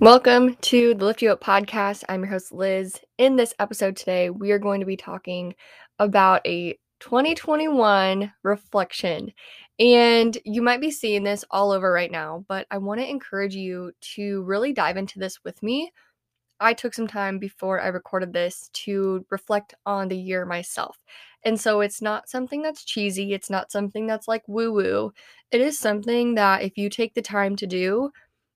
Welcome to the Lift You Up podcast. I'm your host, Liz. In this episode today, we are going to be talking about a 2021 reflection. And you might be seeing this all over right now, but I want to encourage you to really dive into this with me. I took some time before I recorded this to reflect on the year myself. And so it's not something that's cheesy, it's not something that's like woo woo. It is something that if you take the time to do,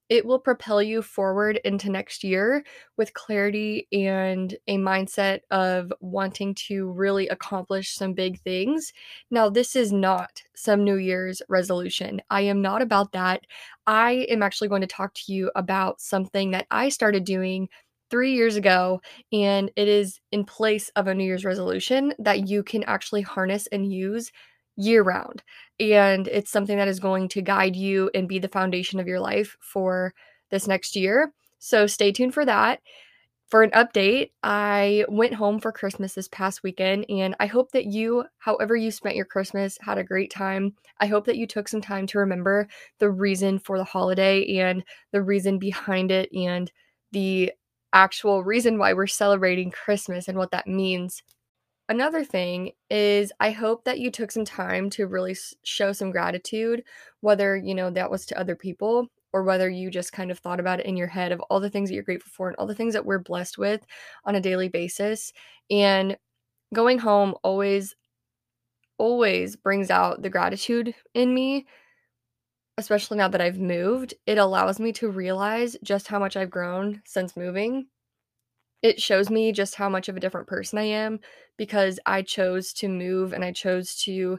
it will propel you forward into next year with clarity and a mindset of wanting to really accomplish some big things. Now, this is not some New Year's resolution. I am not about that. I am actually going to talk to you about something that I started doing three years ago, and it is in place of a New Year's resolution that you can actually harness and use year round. And it's something that is going to guide you and be the foundation of your life for this next year. So stay tuned for that. For an update, I went home for Christmas this past weekend, and I hope that you, however you spent your Christmas, had a great time. I hope that you took some time to remember the reason for the holiday and the reason behind it and the actual reason why we're celebrating Christmas and what that means Another thing is I hope that you took some time to really show some gratitude, whether, you know, that was to other people or whether you just kind of thought about it in your head of all the things that you're grateful for and all the things that we're blessed with on a daily basis. And going home always always brings out the gratitude in me, especially now that I've moved. It allows me to realize just how much I've grown since moving it shows me just how much of a different person I am because I chose to move and I chose to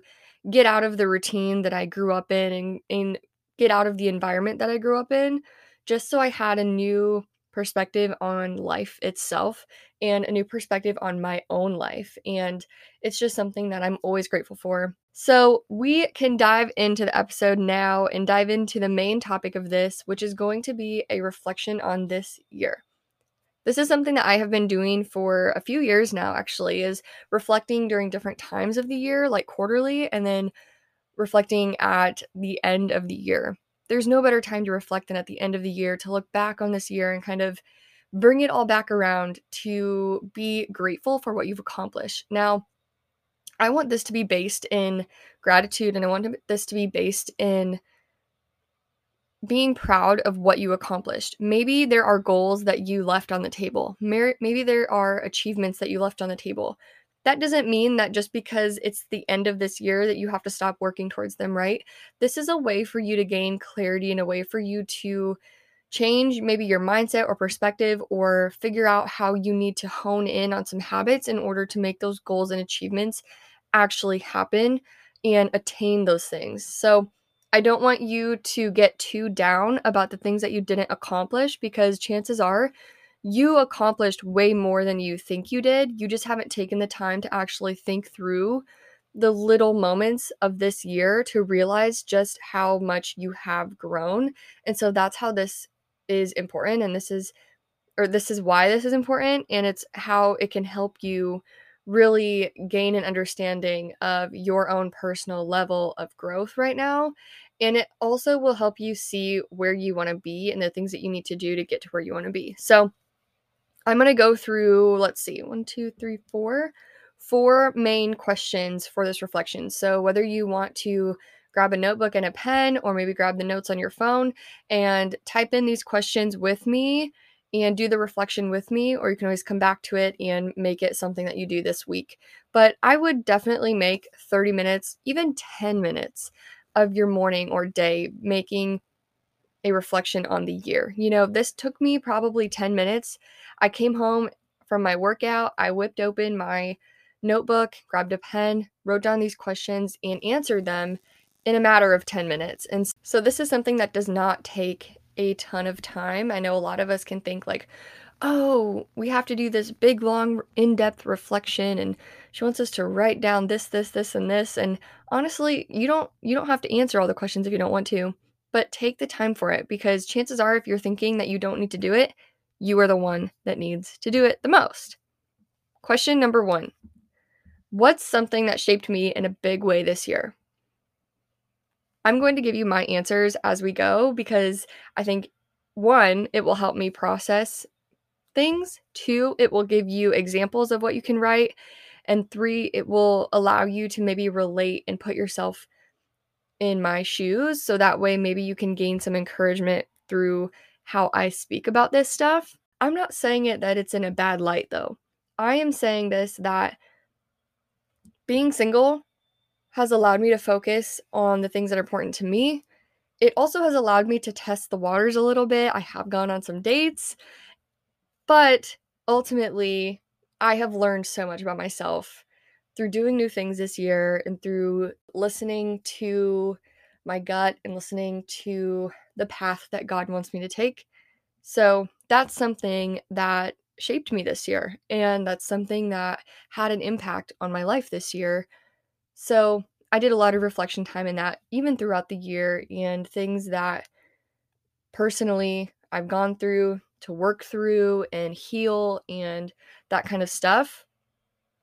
get out of the routine that I grew up in and, and get out of the environment that I grew up in just so I had a new perspective on life itself and a new perspective on my own life. And it's just something that I'm always grateful for. So, we can dive into the episode now and dive into the main topic of this, which is going to be a reflection on this year. This is something that I have been doing for a few years now, actually, is reflecting during different times of the year, like quarterly, and then reflecting at the end of the year. There's no better time to reflect than at the end of the year to look back on this year and kind of bring it all back around to be grateful for what you've accomplished. Now, I want this to be based in gratitude and I want this to be based in being proud of what you accomplished. Maybe there are goals that you left on the table. Maybe there are achievements that you left on the table. That doesn't mean that just because it's the end of this year that you have to stop working towards them, right? This is a way for you to gain clarity and a way for you to change maybe your mindset or perspective or figure out how you need to hone in on some habits in order to make those goals and achievements actually happen and attain those things. So, I don't want you to get too down about the things that you didn't accomplish because chances are you accomplished way more than you think you did. You just haven't taken the time to actually think through the little moments of this year to realize just how much you have grown. And so that's how this is important and this is or this is why this is important and it's how it can help you really gain an understanding of your own personal level of growth right now and it also will help you see where you want to be and the things that you need to do to get to where you want to be. So I'm going to go through, let's see, one, two, three, four, four main questions for this reflection. So whether you want to grab a notebook and a pen, or maybe grab the notes on your phone and type in these questions with me and do the reflection with me, or you can always come back to it and make it something that you do this week. But I would definitely make 30 minutes, even 10 minutes of your morning or day making a reflection on the year. You know, this took me probably 10 minutes. I came home from my workout, I whipped open my notebook, grabbed a pen, wrote down these questions, and answered them in a matter of 10 minutes. And so this is something that does not take a ton of time. I know a lot of us can think like, oh, we have to do this big, long, in depth reflection, and she wants us to write down this, this, this, and this. And honestly, you don't you don't have to answer all the questions if you don't want to, but take the time for it because chances are, if you're thinking that you don't need to do it, you are the one that needs to do it the most. Question number one What's something that shaped me in a big way this year? I'm going to give you my answers as we go because I think one, it will help me process things. Two, it will give you examples of what you can write. And three, it will allow you to maybe relate and put yourself in my shoes. So that way, maybe you can gain some encouragement through how I speak about this stuff. I'm not saying it that it's in a bad light though. I am saying this that being single has allowed me to focus on the things that are important to me. It also has allowed me to test the waters a little bit. I have gone on some dates, but ultimately, I have learned so much about myself through doing new things this year and through listening to my gut and listening to the path that God wants me to take. So that's something that shaped me this year. And that's something that had an impact on my life this year. So I did a lot of reflection time in that, even throughout the year, and things that personally I've gone through to work through and heal and that kind of stuff.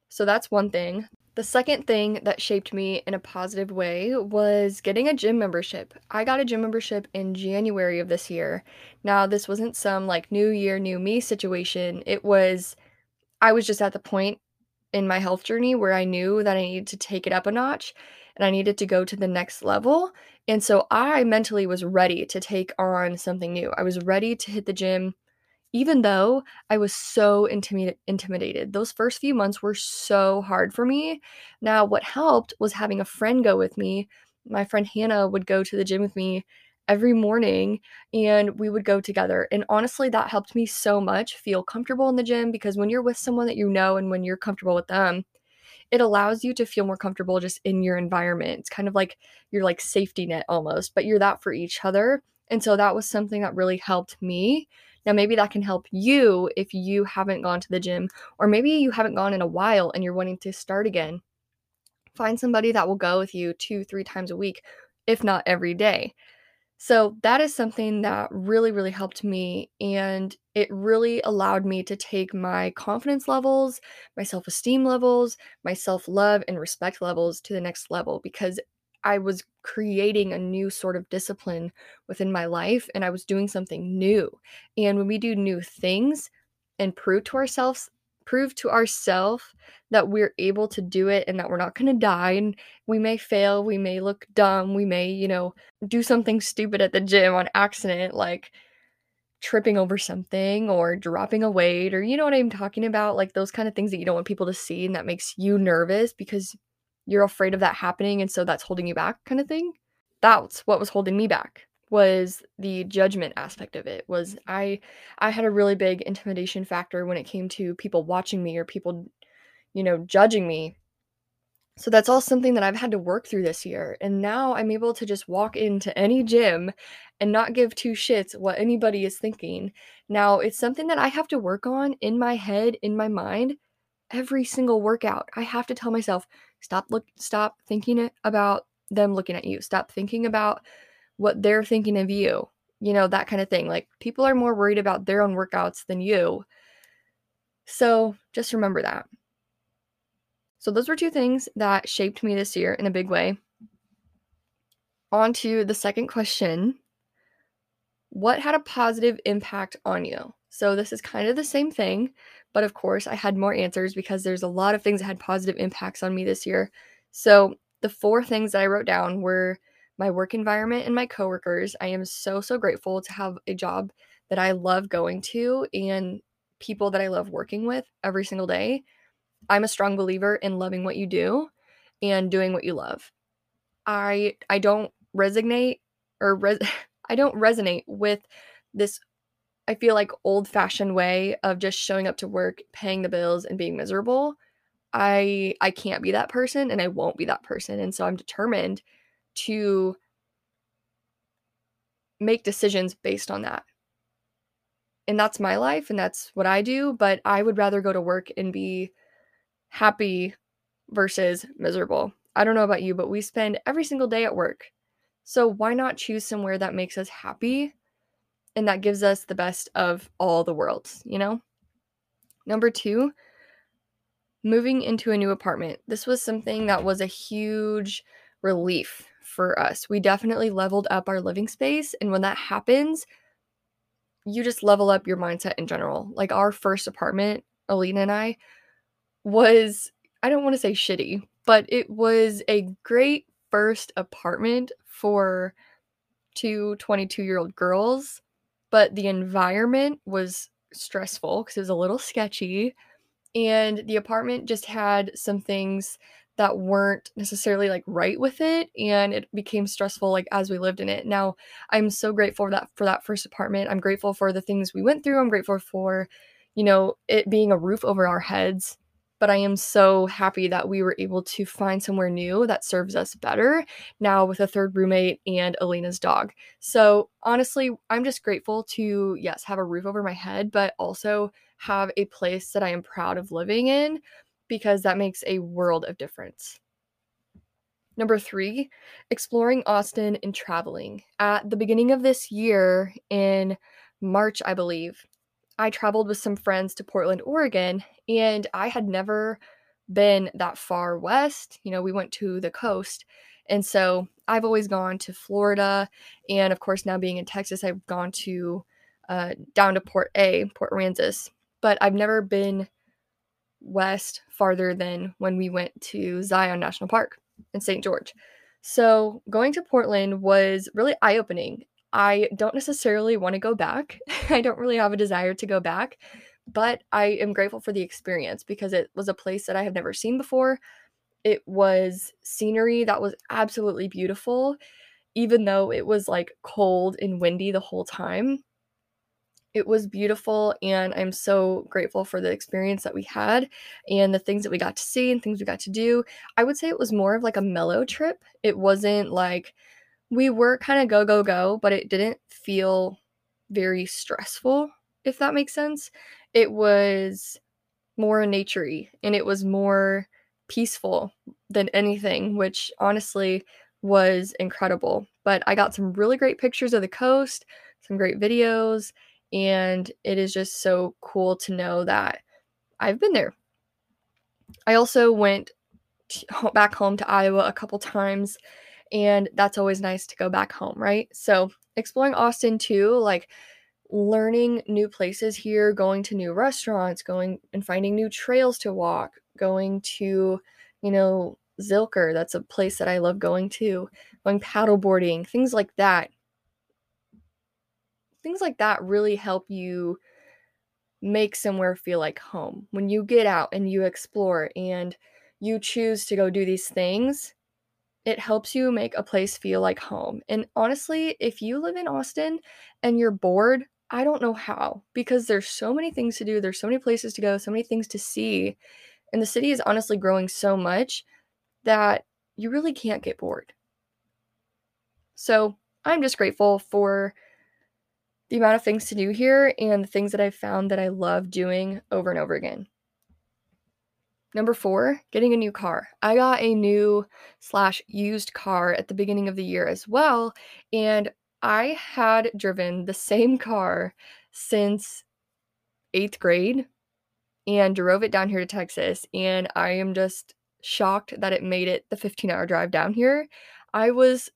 So that's one thing. The second thing that shaped me in a positive way was getting a gym membership. I got a gym membership in January of this year. Now, this wasn't some like new year, new me situation. It was, I was just at the point in my health journey where I knew that I needed to take it up a notch and I needed to go to the next level. And so I mentally was ready to take on something new. I was ready to hit the gym even though I was so intimi- intimidated. Those first few months were so hard for me. Now, what helped was having a friend go with me. My friend Hannah would go to the gym with me every morning and we would go together. And honestly, that helped me so much feel comfortable in the gym because when you're with someone that you know and when you're comfortable with them, it allows you to feel more comfortable just in your environment. It's kind of like your like safety net almost, but you're that for each other. And so that was something that really helped me now, maybe that can help you if you haven't gone to the gym, or maybe you haven't gone in a while and you're wanting to start again. Find somebody that will go with you two, three times a week, if not every day. So, that is something that really, really helped me. And it really allowed me to take my confidence levels, my self esteem levels, my self love and respect levels to the next level because I was creating a new sort of discipline within my life and I was doing something new. And when we do new things and prove to ourselves prove to ourselves that we're able to do it and that we're not going to die and we may fail, we may look dumb, we may, you know, do something stupid at the gym on accident like tripping over something or dropping a weight or you know what I'm talking about like those kind of things that you don't want people to see and that makes you nervous because you're afraid of that happening and so that's holding you back kind of thing that's what was holding me back was the judgment aspect of it was i i had a really big intimidation factor when it came to people watching me or people you know judging me. So that's all something that i've had to work through this year and now i'm able to just walk into any gym and not give two shits what anybody is thinking. Now it's something that i have to work on in my head in my mind every single workout. I have to tell myself Stop look stop thinking about them looking at you. Stop thinking about what they're thinking of you. You know, that kind of thing. Like people are more worried about their own workouts than you. So, just remember that. So those were two things that shaped me this year in a big way. On to the second question. What had a positive impact on you? So this is kind of the same thing, but of course, I had more answers because there's a lot of things that had positive impacts on me this year. So, the four things that I wrote down were my work environment and my coworkers. I am so, so grateful to have a job that I love going to and people that I love working with every single day. I'm a strong believer in loving what you do and doing what you love. I I don't resonate or res- I don't resonate with this I feel like old fashioned way of just showing up to work, paying the bills, and being miserable. I I can't be that person and I won't be that person. And so I'm determined to make decisions based on that. And that's my life and that's what I do, but I would rather go to work and be happy versus miserable. I don't know about you, but we spend every single day at work. So why not choose somewhere that makes us happy and that gives us the best of all the worlds, you know? Number two, moving into a new apartment. This was something that was a huge relief for us. We definitely leveled up our living space. And when that happens, you just level up your mindset in general. Like our first apartment, Alina and I, was, I don't want to say shitty, but it was a great first apartment for two 22 year old girls. But the environment was stressful because it was a little sketchy. And the apartment just had some things that weren't necessarily like right with it and it became stressful like as we lived in it. Now, I'm so grateful for that for that first apartment. I'm grateful for the things we went through. I'm grateful for you know, it being a roof over our heads. But I am so happy that we were able to find somewhere new that serves us better now with a third roommate and Alina's dog. So honestly, I'm just grateful to, yes, have a roof over my head, but also have a place that I am proud of living in because that makes a world of difference. Number three, exploring Austin and traveling. At the beginning of this year, in March, I believe, I traveled with some friends to Portland, Oregon, and I had never been that far west. You know, we went to the coast. And so I've always gone to Florida. And of course, now being in Texas, I've gone to uh, down to Port A, Port Aransas. But I've never been west farther than when we went to Zion National Park in St. George. So going to Portland was really eye opening. I don't necessarily want to go back. I don't really have a desire to go back, but I am grateful for the experience because it was a place that I have never seen before. It was scenery that was absolutely beautiful, even though it was like cold and windy the whole time it was beautiful and i'm so grateful for the experience that we had and the things that we got to see and things we got to do i would say it was more of like a mellow trip it wasn't like we were kind of go go go but it didn't feel very stressful if that makes sense it was more naturey and it was more peaceful than anything which honestly was incredible but i got some really great pictures of the coast some great videos and it is just so cool to know that I've been there. I also went back home to Iowa a couple times, and that's always nice to go back home, right? So, exploring Austin too, like learning new places here, going to new restaurants, going and finding new trails to walk, going to, you know, Zilker, that's a place that I love going to, going paddleboarding, things like that things like that really help you make somewhere feel like home. When you get out and you explore and you choose to go do these things, it helps you make a place feel like home. And honestly, if you live in Austin and you're bored, I don't know how because there's so many things to do, there's so many places to go, so many things to see. And the city is honestly growing so much that you really can't get bored. So, I'm just grateful for the amount of things to do here and the things that I've found that I love doing over and over again. Number four, getting a new car. I got a new slash used car at the beginning of the year as well. And I had driven the same car since eighth grade and drove it down here to Texas. And I am just shocked that it made it the 15 hour drive down here. I was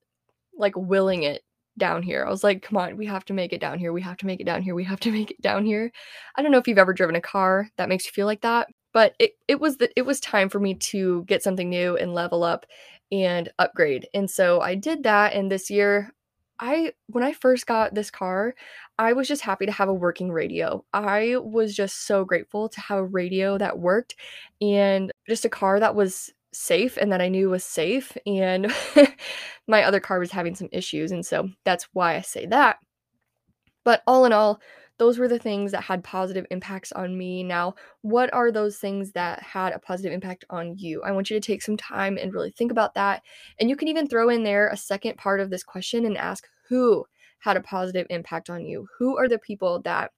like willing it down here. I was like, come on, we have to make it down here. We have to make it down here. We have to make it down here. I don't know if you've ever driven a car that makes you feel like that, but it, it was the, it was time for me to get something new and level up and upgrade. And so I did that and this year I when I first got this car, I was just happy to have a working radio. I was just so grateful to have a radio that worked and just a car that was safe and that I knew was safe. And my other car was having some issues. And so that's why I say that. But all in all, those were the things that had positive impacts on me. Now, what are those things that had a positive impact on you? I want you to take some time and really think about that. And you can even throw in there a second part of this question and ask who had a positive impact on you? Who are the people that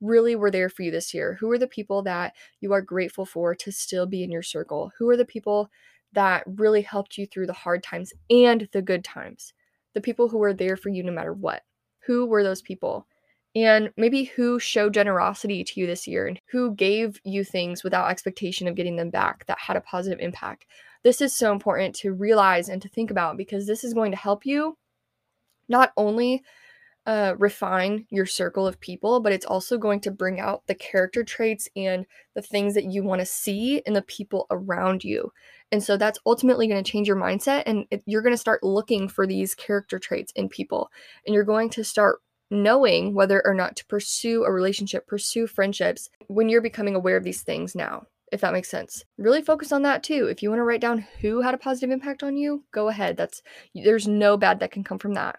really were there for you this year? Who are the people that you are grateful for to still be in your circle? Who are the people that really helped you through the hard times and the good times? The people who were there for you no matter what. Who were those people? And maybe who showed generosity to you this year and who gave you things without expectation of getting them back that had a positive impact. This is so important to realize and to think about because this is going to help you not only uh, refine your circle of people, but it's also going to bring out the character traits and the things that you want to see in the people around you. And so that's ultimately going to change your mindset, and it, you're going to start looking for these character traits in people, and you're going to start knowing whether or not to pursue a relationship, pursue friendships when you're becoming aware of these things now if that makes sense. Really focus on that too. If you want to write down who had a positive impact on you, go ahead. That's there's no bad that can come from that.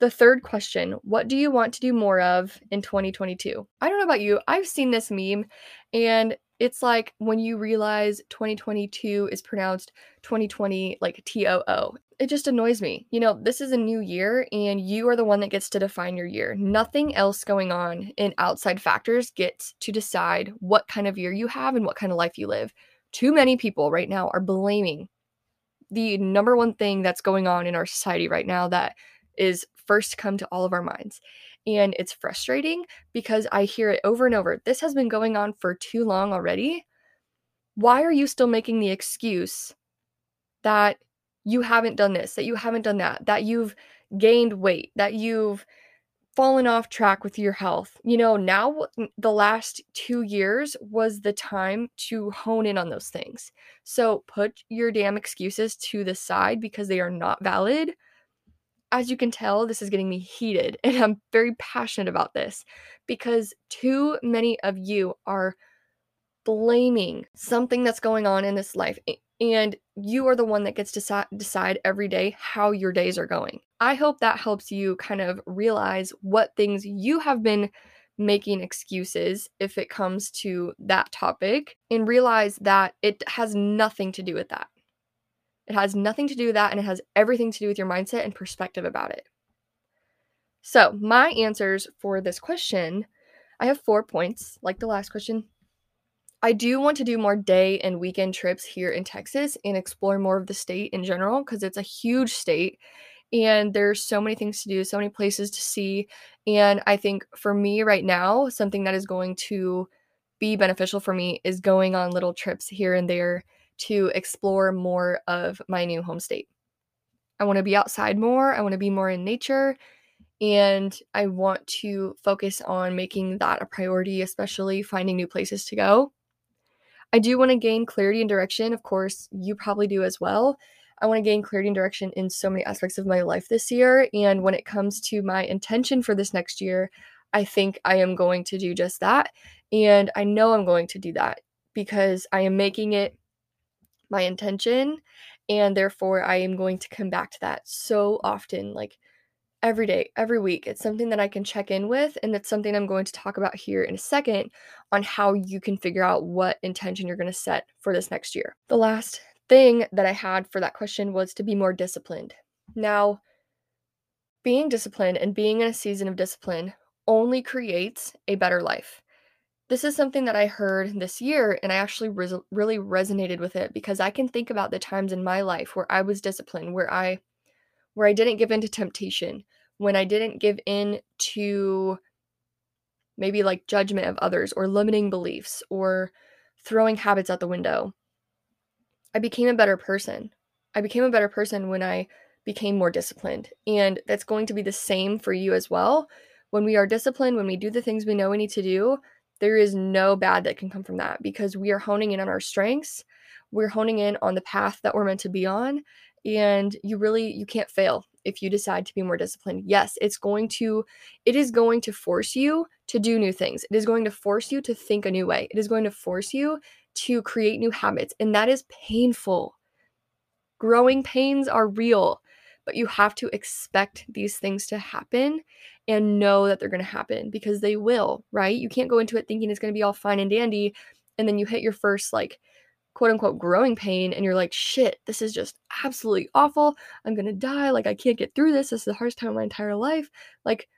The third question, what do you want to do more of in 2022? I don't know about you. I've seen this meme and it's like when you realize 2022 is pronounced 2020 like T O O it just annoys me. You know, this is a new year and you are the one that gets to define your year. Nothing else going on in outside factors gets to decide what kind of year you have and what kind of life you live. Too many people right now are blaming the number one thing that's going on in our society right now that is first come to all of our minds. And it's frustrating because I hear it over and over. This has been going on for too long already. Why are you still making the excuse that you haven't done this, that you haven't done that, that you've gained weight, that you've fallen off track with your health. You know, now the last two years was the time to hone in on those things. So put your damn excuses to the side because they are not valid. As you can tell, this is getting me heated, and I'm very passionate about this because too many of you are blaming something that's going on in this life and you are the one that gets to decide every day how your days are going. I hope that helps you kind of realize what things you have been making excuses if it comes to that topic and realize that it has nothing to do with that. It has nothing to do with that and it has everything to do with your mindset and perspective about it. So, my answers for this question I have four points, like the last question. I do want to do more day and weekend trips here in Texas and explore more of the state in general because it's a huge state and there's so many things to do, so many places to see. And I think for me right now, something that is going to be beneficial for me is going on little trips here and there to explore more of my new home state. I want to be outside more, I want to be more in nature, and I want to focus on making that a priority, especially finding new places to go. I do want to gain clarity and direction. Of course, you probably do as well. I want to gain clarity and direction in so many aspects of my life this year. And when it comes to my intention for this next year, I think I am going to do just that. And I know I'm going to do that because I am making it my intention. And therefore, I am going to come back to that so often. Like, every day, every week. It's something that I can check in with, and it's something I'm going to talk about here in a second on how you can figure out what intention you're going to set for this next year. The last thing that I had for that question was to be more disciplined. Now, being disciplined and being in a season of discipline only creates a better life. This is something that I heard this year, and I actually res- really resonated with it because I can think about the times in my life where I was disciplined, where I where I didn't give in to temptation, when I didn't give in to maybe like judgment of others or limiting beliefs or throwing habits out the window. I became a better person. I became a better person when I became more disciplined. And that's going to be the same for you as well. When we are disciplined, when we do the things we know we need to do, there is no bad that can come from that because we are honing in on our strengths. We're honing in on the path that we're meant to be on and you really you can't fail if you decide to be more disciplined. Yes, it's going to it is going to force you to do new things. It is going to force you to think a new way. It is going to force you to create new habits and that is painful. Growing pains are real, but you have to expect these things to happen and know that they're going to happen because they will, right? You can't go into it thinking it's going to be all fine and dandy and then you hit your first like quote unquote growing pain and you're like, shit, this is just absolutely awful. I'm gonna die. Like, I can't get through this. This is the hardest time of my entire life. Like,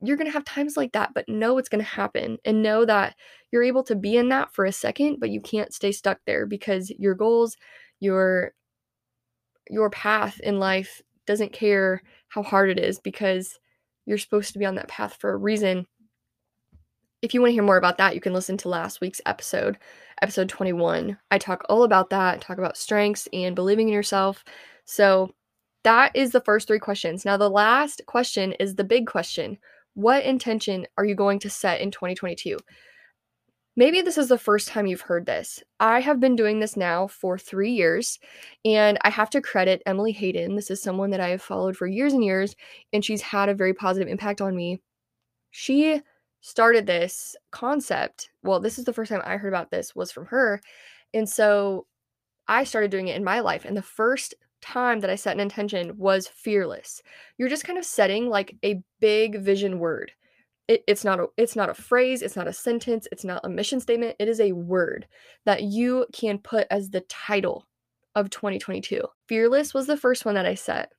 you're gonna have times like that, but know it's gonna happen and know that you're able to be in that for a second, but you can't stay stuck there because your goals, your your path in life doesn't care how hard it is because you're supposed to be on that path for a reason. If you want to hear more about that, you can listen to last week's episode episode 21. I talk all about that, talk about strengths and believing in yourself. So that is the first three questions. Now, the last question is the big question What intention are you going to set in 2022? Maybe this is the first time you've heard this. I have been doing this now for three years, and I have to credit Emily Hayden. This is someone that I have followed for years and years, and she's had a very positive impact on me. She started this concept. Well, this is the first time I heard about this was from her. And so I started doing it in my life. And the first time that I set an intention was fearless. You're just kind of setting like a big vision word. It, it's not a it's not a phrase, it's not a sentence, it's not a mission statement. It is a word that you can put as the title of 2022. Fearless was the first one that I set.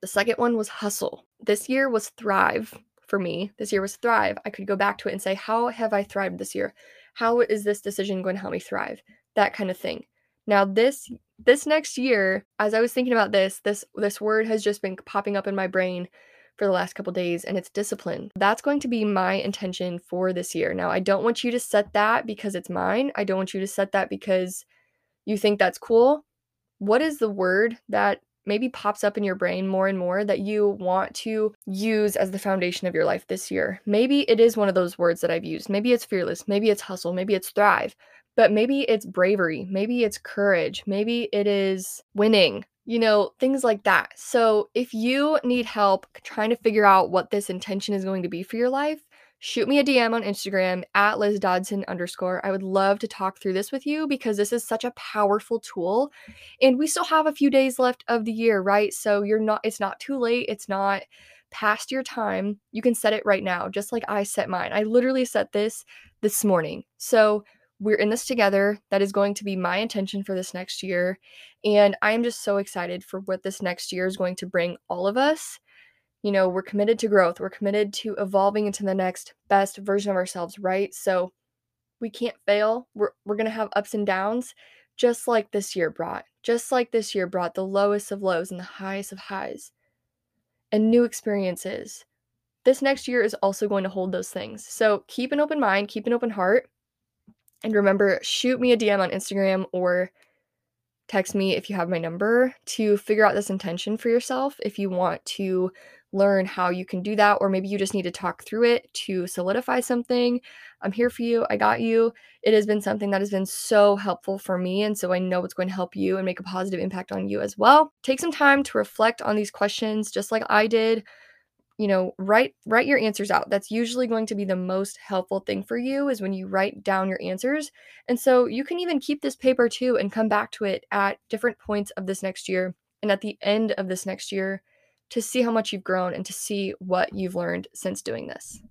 The second one was hustle. This year was thrive for me. This year was thrive. I could go back to it and say, how have I thrived this year? How is this decision going to help me thrive? That kind of thing. Now this this next year, as I was thinking about this, this this word has just been popping up in my brain for the last couple days and it's discipline. That's going to be my intention for this year. Now, I don't want you to set that because it's mine. I don't want you to set that because you think that's cool. What is the word that maybe pops up in your brain more and more that you want to use as the foundation of your life this year? Maybe it is one of those words that I've used. Maybe it's fearless, maybe it's hustle, maybe it's thrive but maybe it's bravery, maybe it's courage, maybe it is winning, you know, things like that. So if you need help trying to figure out what this intention is going to be for your life, shoot me a DM on Instagram at Liz Dodson underscore. I would love to talk through this with you because this is such a powerful tool. And we still have a few days left of the year, right? So you're not, it's not too late. It's not past your time. You can set it right now, just like I set mine. I literally set this this morning. So we're in this together. That is going to be my intention for this next year. And I am just so excited for what this next year is going to bring all of us. You know, we're committed to growth, we're committed to evolving into the next best version of ourselves, right? So we can't fail. We're, we're going to have ups and downs, just like this year brought, just like this year brought the lowest of lows and the highest of highs and new experiences. This next year is also going to hold those things. So keep an open mind, keep an open heart and remember, shoot me a DM on Instagram or text me if you have my number to figure out this intention for yourself if you want to learn how you can do that, or maybe you just need to talk through it to solidify something. I'm here for you. I got you. It has been something that has been so helpful for me. And so I know it's going to help you and make a positive impact on you as well. Take some time to reflect on these questions, just like I did you know write write your answers out. That's usually going to be the most helpful thing for you is when you write down your answers. And so you can even keep this paper too and come back to it at different points of this next year and at the end of this next year to see how much you've grown and to see what you've learned since doing this